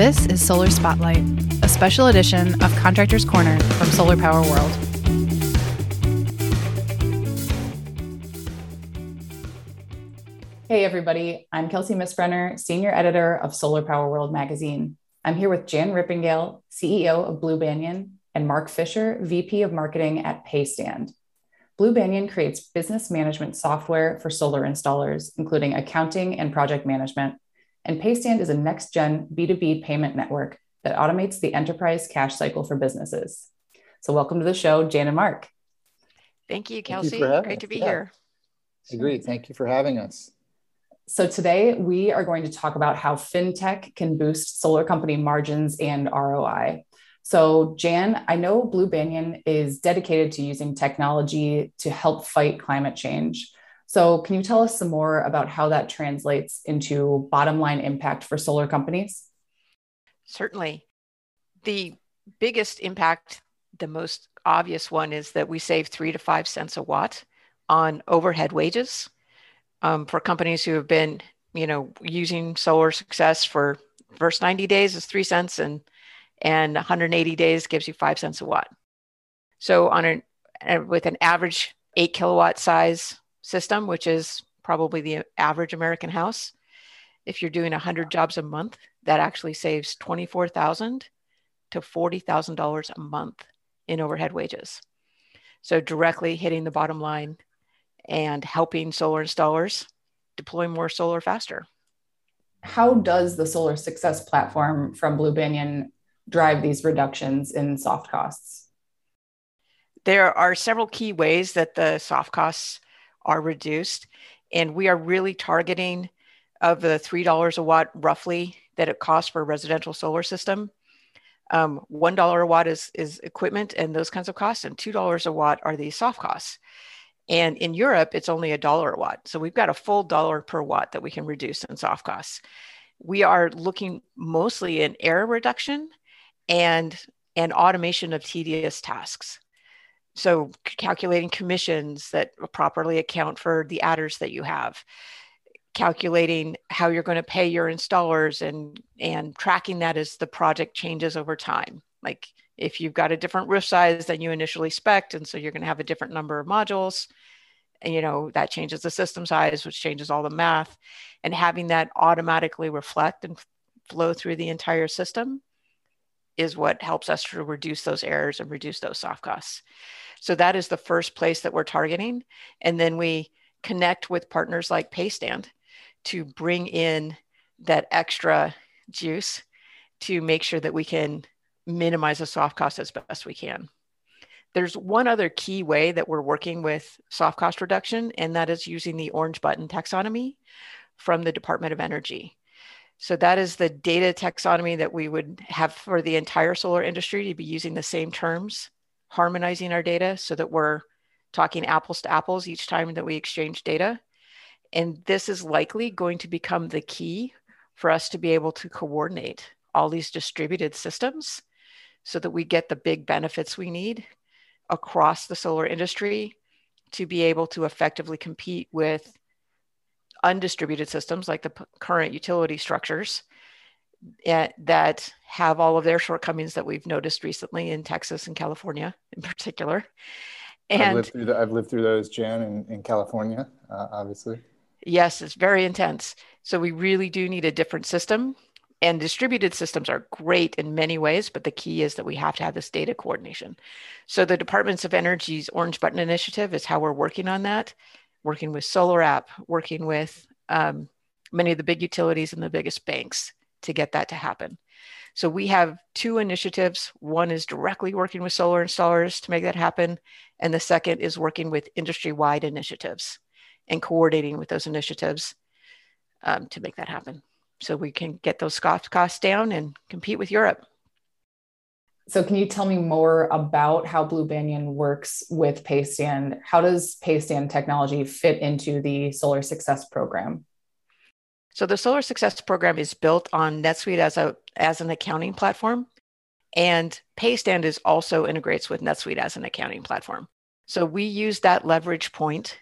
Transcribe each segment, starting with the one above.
This is Solar Spotlight, a special edition of Contractors Corner from Solar Power World. Hey, everybody. I'm Kelsey Misbrenner, Senior Editor of Solar Power World magazine. I'm here with Jan Rippingale, CEO of Blue Banyan, and Mark Fisher, VP of Marketing at Paystand. Blue Banyan creates business management software for solar installers, including accounting and project management. And Paystand is a next gen B2B payment network that automates the enterprise cash cycle for businesses. So, welcome to the show, Jan and Mark. Thank you, Kelsey. Thank you Great us. to be yeah. here. Agreed. Thank you for having us. So, today we are going to talk about how fintech can boost solar company margins and ROI. So, Jan, I know Blue Banyan is dedicated to using technology to help fight climate change. So, can you tell us some more about how that translates into bottom line impact for solar companies? Certainly. The biggest impact, the most obvious one, is that we save three to five cents a watt on overhead wages um, for companies who have been, you know, using solar success for first 90 days is three cents and and 180 days gives you five cents a watt. So on an uh, with an average eight kilowatt size system, which is probably the average American house, if you're doing 100 jobs a month, that actually saves 24,000 to $40,000 a month in overhead wages. So directly hitting the bottom line and helping solar installers deploy more solar faster. How does the Solar Success platform from Blue Banyan drive these reductions in soft costs? There are several key ways that the soft costs are reduced, and we are really targeting of the $3 a watt roughly that it costs for a residential solar system. Um, $1 a watt is, is equipment and those kinds of costs, and $2 a watt are the soft costs. And in Europe, it's only a dollar a watt. So we've got a full dollar per watt that we can reduce in soft costs. We are looking mostly in error reduction and, and automation of tedious tasks. So calculating commissions that properly account for the adders that you have, calculating how you're going to pay your installers and, and tracking that as the project changes over time. Like if you've got a different roof size than you initially spec'd, and so you're going to have a different number of modules and you know that changes the system size which changes all the math and having that automatically reflect and flow through the entire system is what helps us to reduce those errors and reduce those soft costs so that is the first place that we're targeting and then we connect with partners like paystand to bring in that extra juice to make sure that we can minimize the soft cost as best we can. There's one other key way that we're working with soft cost reduction, and that is using the orange button taxonomy from the Department of Energy. So that is the data taxonomy that we would have for the entire solar industry to be using the same terms, harmonizing our data so that we're talking apples to apples each time that we exchange data. And this is likely going to become the key for us to be able to coordinate all these distributed systems so that we get the big benefits we need across the solar industry to be able to effectively compete with undistributed systems like the p- current utility structures that have all of their shortcomings that we've noticed recently in Texas and California in particular. And I've lived through, the, I've lived through those, Jan, in, in California, uh, obviously. Yes, it's very intense. So we really do need a different system and distributed systems are great in many ways, but the key is that we have to have this data coordination. So the Departments of Energy's Orange Button Initiative is how we're working on that, working with Solar App, working with um, many of the big utilities and the biggest banks to get that to happen. So we have two initiatives. One is directly working with solar installers to make that happen. And the second is working with industry-wide initiatives and coordinating with those initiatives um, to make that happen so we can get those costs down and compete with Europe. So, can you tell me more about how Blue Banyan works with Paystand? How does Paystand technology fit into the Solar Success program? So, the Solar Success program is built on NetSuite as a as an accounting platform, and Paystand is also integrates with NetSuite as an accounting platform. So, we use that leverage point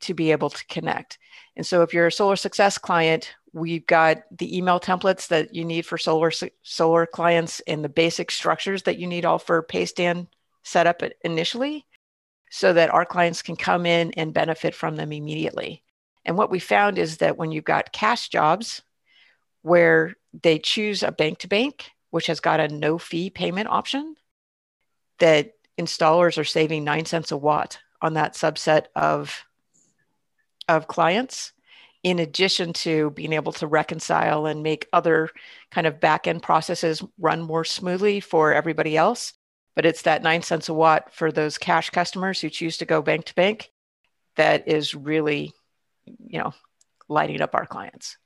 to be able to connect. And so if you're a solar success client, We've got the email templates that you need for solar solar clients and the basic structures that you need all for Paystand set up initially so that our clients can come in and benefit from them immediately. And what we found is that when you've got cash jobs where they choose a bank to bank, which has got a no fee payment option, that installers are saving nine cents a watt on that subset of, of clients, in addition to being able to reconcile and make other kind of back end processes run more smoothly for everybody else. But it's that nine cents a watt for those cash customers who choose to go bank to bank that is really, you know, lighting up our clients.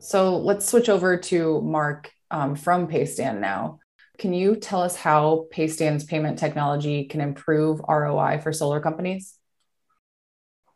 So let's switch over to Mark um, from Paystand now. Can you tell us how Paystand's payment technology can improve ROI for solar companies?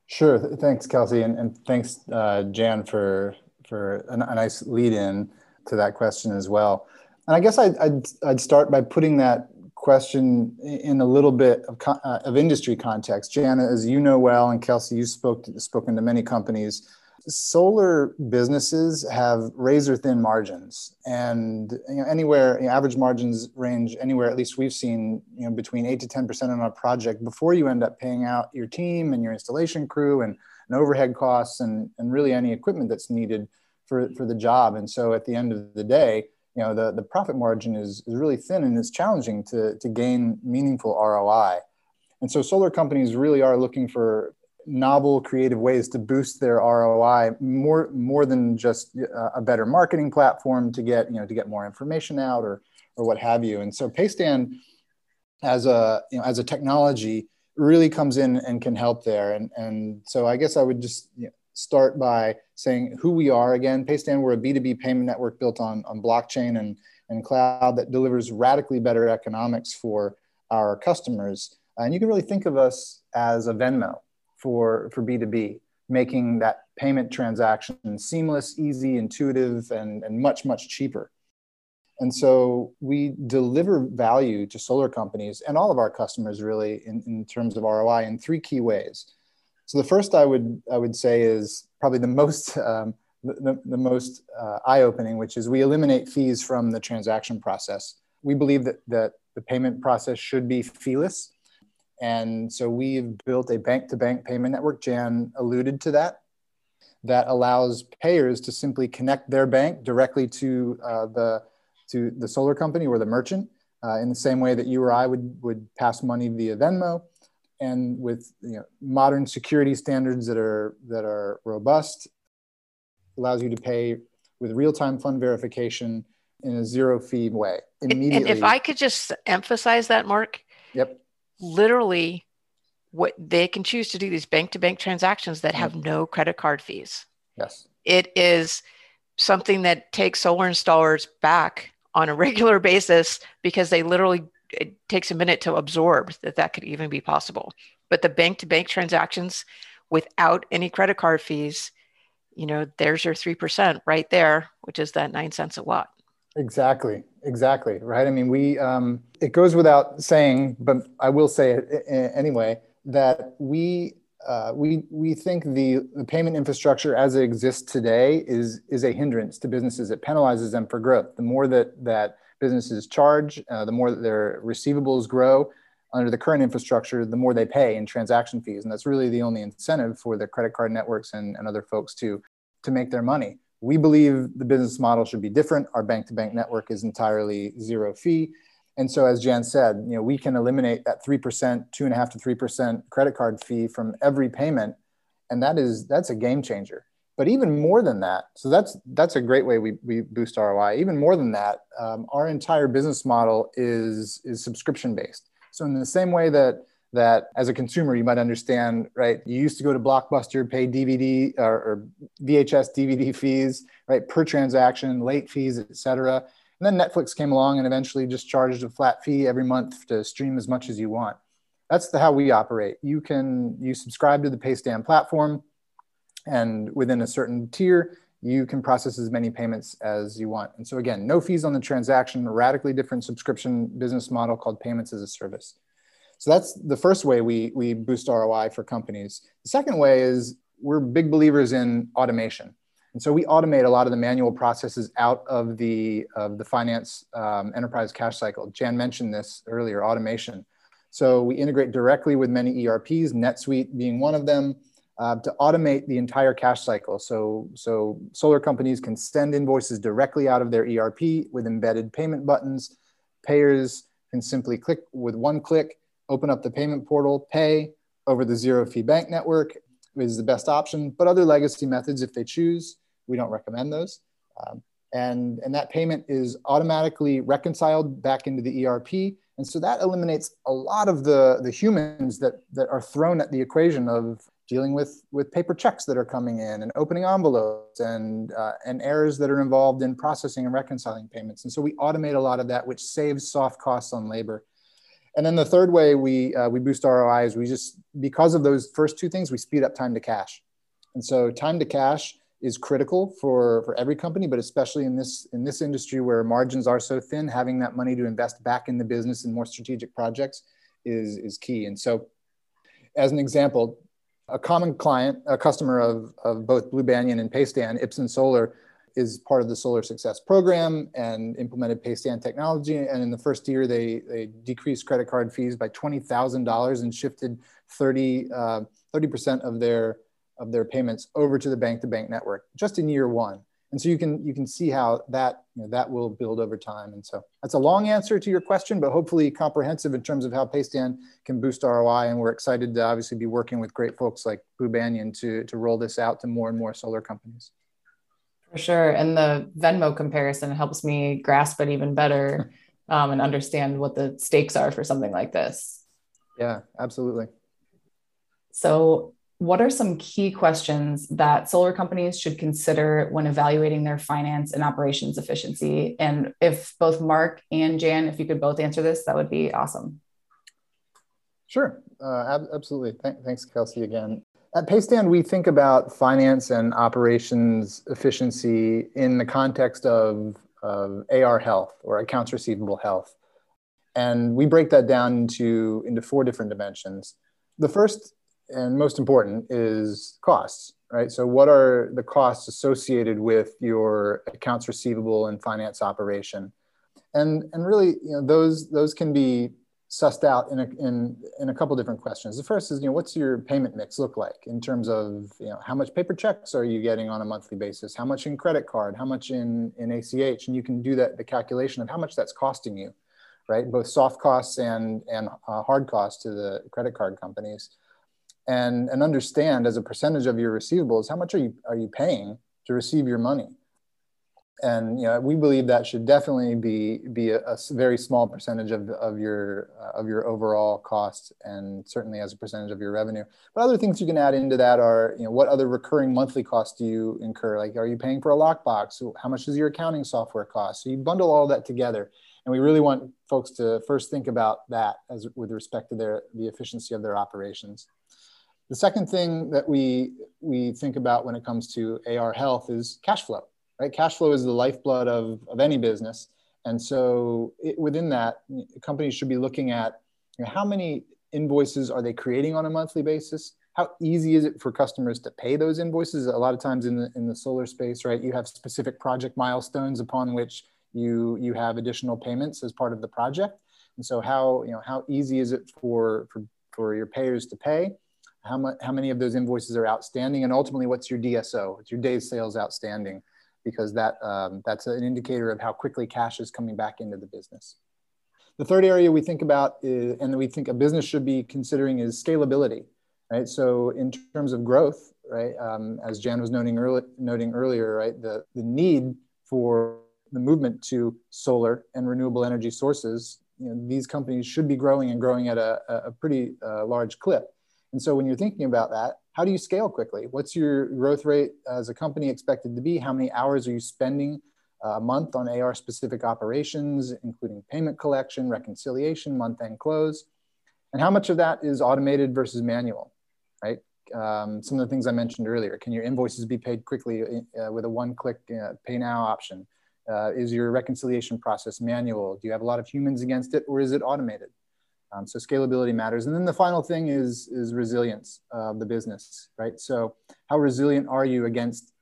Sure. Thanks, Kelsey, and, and thanks, uh, Jan, for for a, a, nice lead in to that question as well. And I guess I'd, I'd, I'd start by putting that question in a little bit of, uh, of industry context. Jana, as you know well, and Kelsey, you spoke to, spoken to many companies solar businesses have razor thin margins and you know, anywhere you know, average margins range anywhere at least we've seen you know between 8 to 10% on a project before you end up paying out your team and your installation crew and, and overhead costs and, and really any equipment that's needed for, for the job and so at the end of the day you know the, the profit margin is, is really thin and it's challenging to, to gain meaningful roi and so solar companies really are looking for novel creative ways to boost their ROI more more than just uh, a better marketing platform to get you know to get more information out or or what have you. And so Paystand as a you know as a technology really comes in and can help there. And and so I guess I would just you know, start by saying who we are again Paystand we're a B2B payment network built on on blockchain and and cloud that delivers radically better economics for our customers and you can really think of us as a Venmo for, for B2B, making that payment transaction seamless, easy, intuitive, and, and much, much cheaper. And so we deliver value to solar companies and all of our customers really in, in terms of ROI in three key ways. So the first I would, I would say is probably the most, um, the, the most uh, eye-opening, which is we eliminate fees from the transaction process. We believe that, that the payment process should be feeless and so we've built a bank to bank payment network. Jan alluded to that, that allows payers to simply connect their bank directly to, uh, the, to the solar company or the merchant uh, in the same way that you or I would, would pass money via Venmo. And with you know, modern security standards that are, that are robust, allows you to pay with real time fund verification in a zero fee way immediately. And if I could just emphasize that, Mark. Yep literally what they can choose to do these bank to bank transactions that have mm-hmm. no credit card fees. Yes. It is something that takes solar installers back on a regular basis because they literally it takes a minute to absorb that that could even be possible. But the bank to bank transactions without any credit card fees, you know, there's your 3% right there, which is that 9 cents a watt. Exactly, exactly, right? I mean, we, um, it goes without saying, but I will say it anyway, that we, uh, we, we think the, the payment infrastructure as it exists today is, is a hindrance to businesses. It penalizes them for growth. The more that, that businesses charge, uh, the more that their receivables grow under the current infrastructure, the more they pay in transaction fees. And that's really the only incentive for the credit card networks and, and other folks to, to make their money. We believe the business model should be different. Our bank to bank network is entirely zero fee. And so, as Jan said, you know, we can eliminate that 3%, two and a half to 3% credit card fee from every payment. And that is, that's a game changer. But even more than that, so that's, that's a great way we, we boost ROI. Even more than that, um, our entire business model is, is subscription based. So in the same way that that as a consumer you might understand right you used to go to blockbuster pay dvd or, or vhs dvd fees right per transaction late fees etc and then netflix came along and eventually just charged a flat fee every month to stream as much as you want that's the how we operate you can you subscribe to the paystand platform and within a certain tier you can process as many payments as you want and so again no fees on the transaction radically different subscription business model called payments as a service so that's the first way we, we boost ROI for companies. The second way is we're big believers in automation. And so we automate a lot of the manual processes out of the, of the finance um, enterprise cash cycle. Jan mentioned this earlier, automation. So we integrate directly with many ERPs, NetSuite being one of them, uh, to automate the entire cash cycle. So, so solar companies can send invoices directly out of their ERP with embedded payment buttons. Payers can simply click with one click, open up the payment portal, pay over the zero fee bank network is the best option. But other legacy methods, if they choose, we don't recommend those. Um, and, and that payment is automatically reconciled back into the ERP. And so that eliminates a lot of the, the humans that, that are thrown at the equation of dealing with, with paper checks that are coming in and opening envelopes and, uh, and errors that are involved in processing and reconciling payments. And so we automate a lot of that, which saves soft costs on labor. And then the third way we, uh, we boost ROI is we just, because of those first two things, we speed up time to cash. And so time to cash is critical for, for every company, but especially in this, in this industry where margins are so thin, having that money to invest back in the business and more strategic projects is, is key. And so as an example, a common client, a customer of, of both Blue Banyan and Paystand, Ipsen Solar, is part of the Solar Success Program and implemented Paystand technology. And in the first year, they, they decreased credit card fees by $20,000 and shifted 30, uh, 30% of their, of their payments over to the bank-to-bank network just in year one and so you can you can see how that you know, that will build over time. And so that's a long answer to your question but hopefully comprehensive in terms of how paystand can boost roi and we're excited to obviously be working with great folks like blue banyan to to roll this out to more and more solar companies. For sure. And the venmo comparison helps me grasp it even better um, and understand what the stakes are for something like this. Yeah absolutely. So what are some key questions that solar companies should consider when evaluating their finance and operations efficiency? And if both Mark and Jan, if you could both answer this, that would be awesome. Sure, uh, ab- absolutely. Th- thanks, Kelsey, again. At Paystand, we think about finance and operations efficiency in the context of, of AR health or accounts receivable health. And we break that down into, into four different dimensions. The first and most important is costs right so what are the costs associated with your accounts receivable and finance operation and and really you know those those can be sussed out in a, in, in a couple different questions. The first is, you know, what's your payment mix look like in terms of, you know, how much paper checks are you getting on a monthly basis? How much in credit card? How much in, in ACH? And you can do that, the calculation of how much that's costing you, right? Both soft costs and, and uh, hard costs to the credit card companies and, and understand as a percentage of your receivables, how much are you, are you paying to receive your money? And you know, we believe that should definitely be, be a, a very small percentage of, of, your, uh, of your overall costs and certainly as a percentage of your revenue. But other things you can add into that are, you know, what other recurring monthly costs do you incur? Like, are you paying for a lockbox? How much does your accounting software cost? So you bundle all that together. And we really want folks to first think about that as with respect to their, the efficiency of their operations. The second thing that we, we think about when it comes to AR health is cash flow, right? Cash flow is the lifeblood of, of any business. And so it, within that, companies should be looking at you know, how many invoices are they creating on a monthly basis? How easy is it for customers to pay those invoices? A lot of times in the, in the solar space, right, you have specific project milestones upon which you, you have additional payments as part of the project. And so how, you know, how easy is it for, for, for your payers to pay? How, how many of those invoices are outstanding, and ultimately, what's your DSO? It's your days sales outstanding, because that, um, that's an indicator of how quickly cash is coming back into the business. The third area we think about, is, and we think a business should be considering is scalability, right? So in terms of growth, right, um, as Jan was noting, early, noting earlier, right, the, the need for the movement to solar and renewable energy sources, you know, these companies should be growing and growing at a, a pretty uh, large clip. And so when you're thinking about that, how do you scale quickly? What's your growth rate as a company expected to be? How many hours are you spending a month on AR specific operations, including payment collection, reconciliation, month end close? And how much of that is automated versus manual, right? Um, some of the things I mentioned earlier. Can your invoices be paid quickly uh, with a one click uh, pay now option? Uh, is your reconciliation process manual? Do you have a lot of humans against it or is it automated? Um, so scalability matters. And then the final thing is, is resilience of the business, right? So how resilient are you against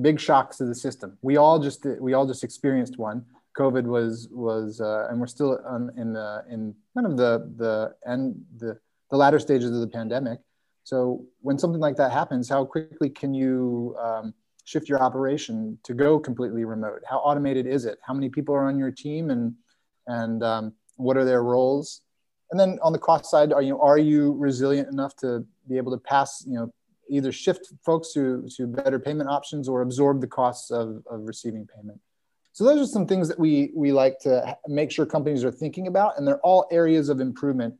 big shocks to the system. We all just we all just experienced one. COVID was was uh, and we're still in the in kind of the the end the the latter stages of the pandemic. So when something like that happens, how quickly can you um, shift your operation to go completely remote? How automated is it? How many people are on your team and and um, what are their roles? And then on the cost side, are you are you resilient enough to be able to pass you know either shift folks to to better payment options or absorb the costs of, of receiving payment? So those are some things that we we like to make sure companies are thinking about, and they're all areas of improvement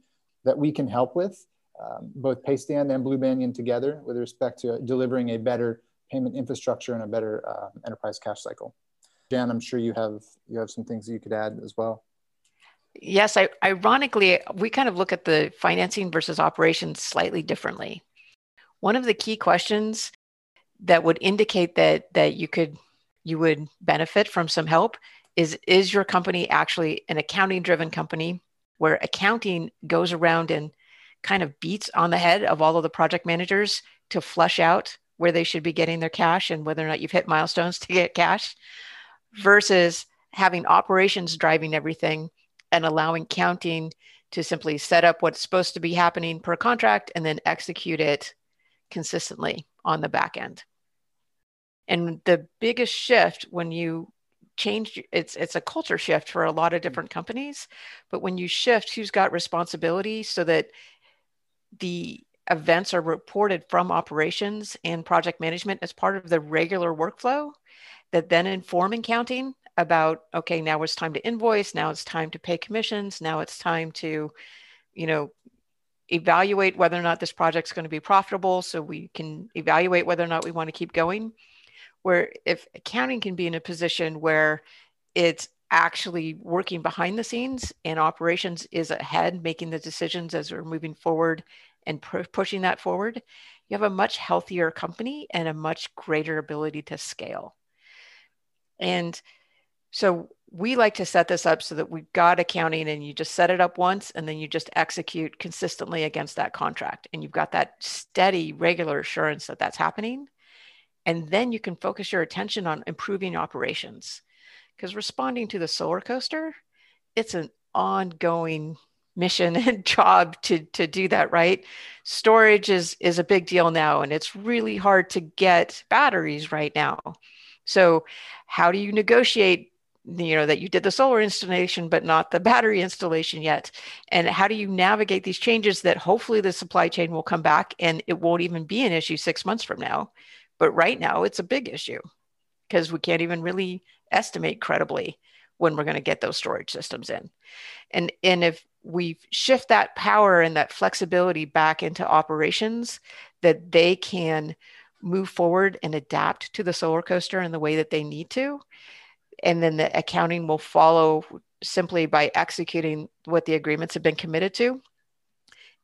that we can help with, um, both Paystand and Blue Banyan together, with respect to delivering a better payment infrastructure and a better uh, enterprise cash cycle. Jan, I'm sure you have you have some things that you could add as well. Yes, I, ironically, we kind of look at the financing versus operations slightly differently. One of the key questions that would indicate that that you could you would benefit from some help is is your company actually an accounting driven company where accounting goes around and kind of beats on the head of all of the project managers to flush out where they should be getting their cash and whether or not you've hit milestones to get cash versus having operations driving everything and allowing counting to simply set up what's supposed to be happening per contract and then execute it consistently on the back end. And the biggest shift when you change it's it's a culture shift for a lot of mm-hmm. different companies, but when you shift who's got responsibility so that the events are reported from operations and project management as part of the regular workflow that then inform accounting about okay now it's time to invoice now it's time to pay commissions now it's time to you know evaluate whether or not this project's going to be profitable so we can evaluate whether or not we want to keep going. Where if accounting can be in a position where it's actually working behind the scenes and operations is ahead making the decisions as we're moving forward and pushing that forward you have a much healthier company and a much greater ability to scale. And so we like to set this up so that we've got accounting and you just set it up once and then you just execute consistently against that contract. And you've got that steady, regular assurance that that's happening. And then you can focus your attention on improving operations. Because responding to the solar coaster, it's an ongoing mission and job to to do that right storage is is a big deal now and it's really hard to get batteries right now so how do you negotiate you know that you did the solar installation but not the battery installation yet. And how do you navigate these changes that hopefully the supply chain will come back and it won't even be an issue 6 months from now? But right now it's a big issue because we can't even really estimate credibly when we're going to get those storage systems in. And and if we shift that power and that flexibility back into operations that they can move forward and adapt to the solar coaster in the way that they need to and then the accounting will follow simply by executing what the agreements have been committed to.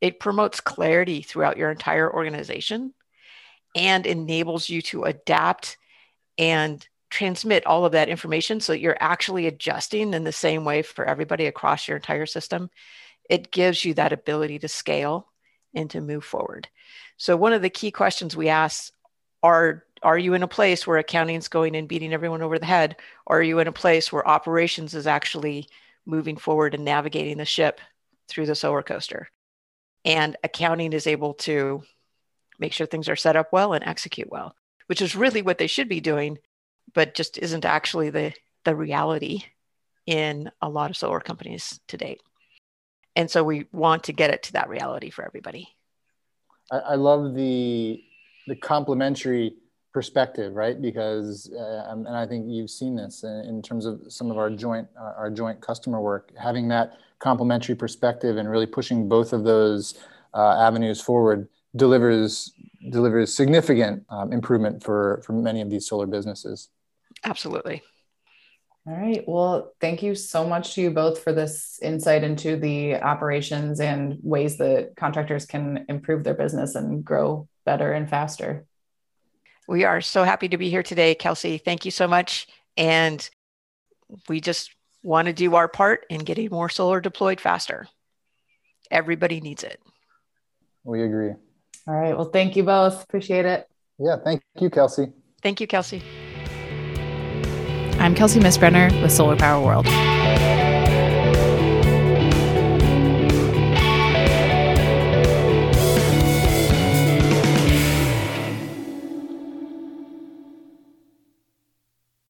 It promotes clarity throughout your entire organization and enables you to adapt and transmit all of that information so that you're actually adjusting in the same way for everybody across your entire system. It gives you that ability to scale and to move forward. So, one of the key questions we ask are are you in a place where accounting is going and beating everyone over the head? Or are you in a place where operations is actually moving forward and navigating the ship through the solar coaster? And accounting is able to make sure things are set up well and execute well which is really what they should be doing but just isn't actually the the reality in a lot of solar companies to date. And so we want to get it to that reality for everybody. I, I love the the complementary perspective, right? Because, uh, and I think you've seen this in, in terms of some of our joint our joint customer work, having that complementary perspective and really pushing both of those uh, avenues forward delivers delivers significant um, improvement for for many of these solar businesses. Absolutely. All right. Well, thank you so much to you both for this insight into the operations and ways that contractors can improve their business and grow better and faster. We are so happy to be here today, Kelsey. Thank you so much. And we just want to do our part in getting more solar deployed faster. Everybody needs it. We agree. All right. Well, thank you both. Appreciate it. Yeah. Thank you, Kelsey. Thank you, Kelsey. I'm Kelsey Misbrenner with Solar Power World.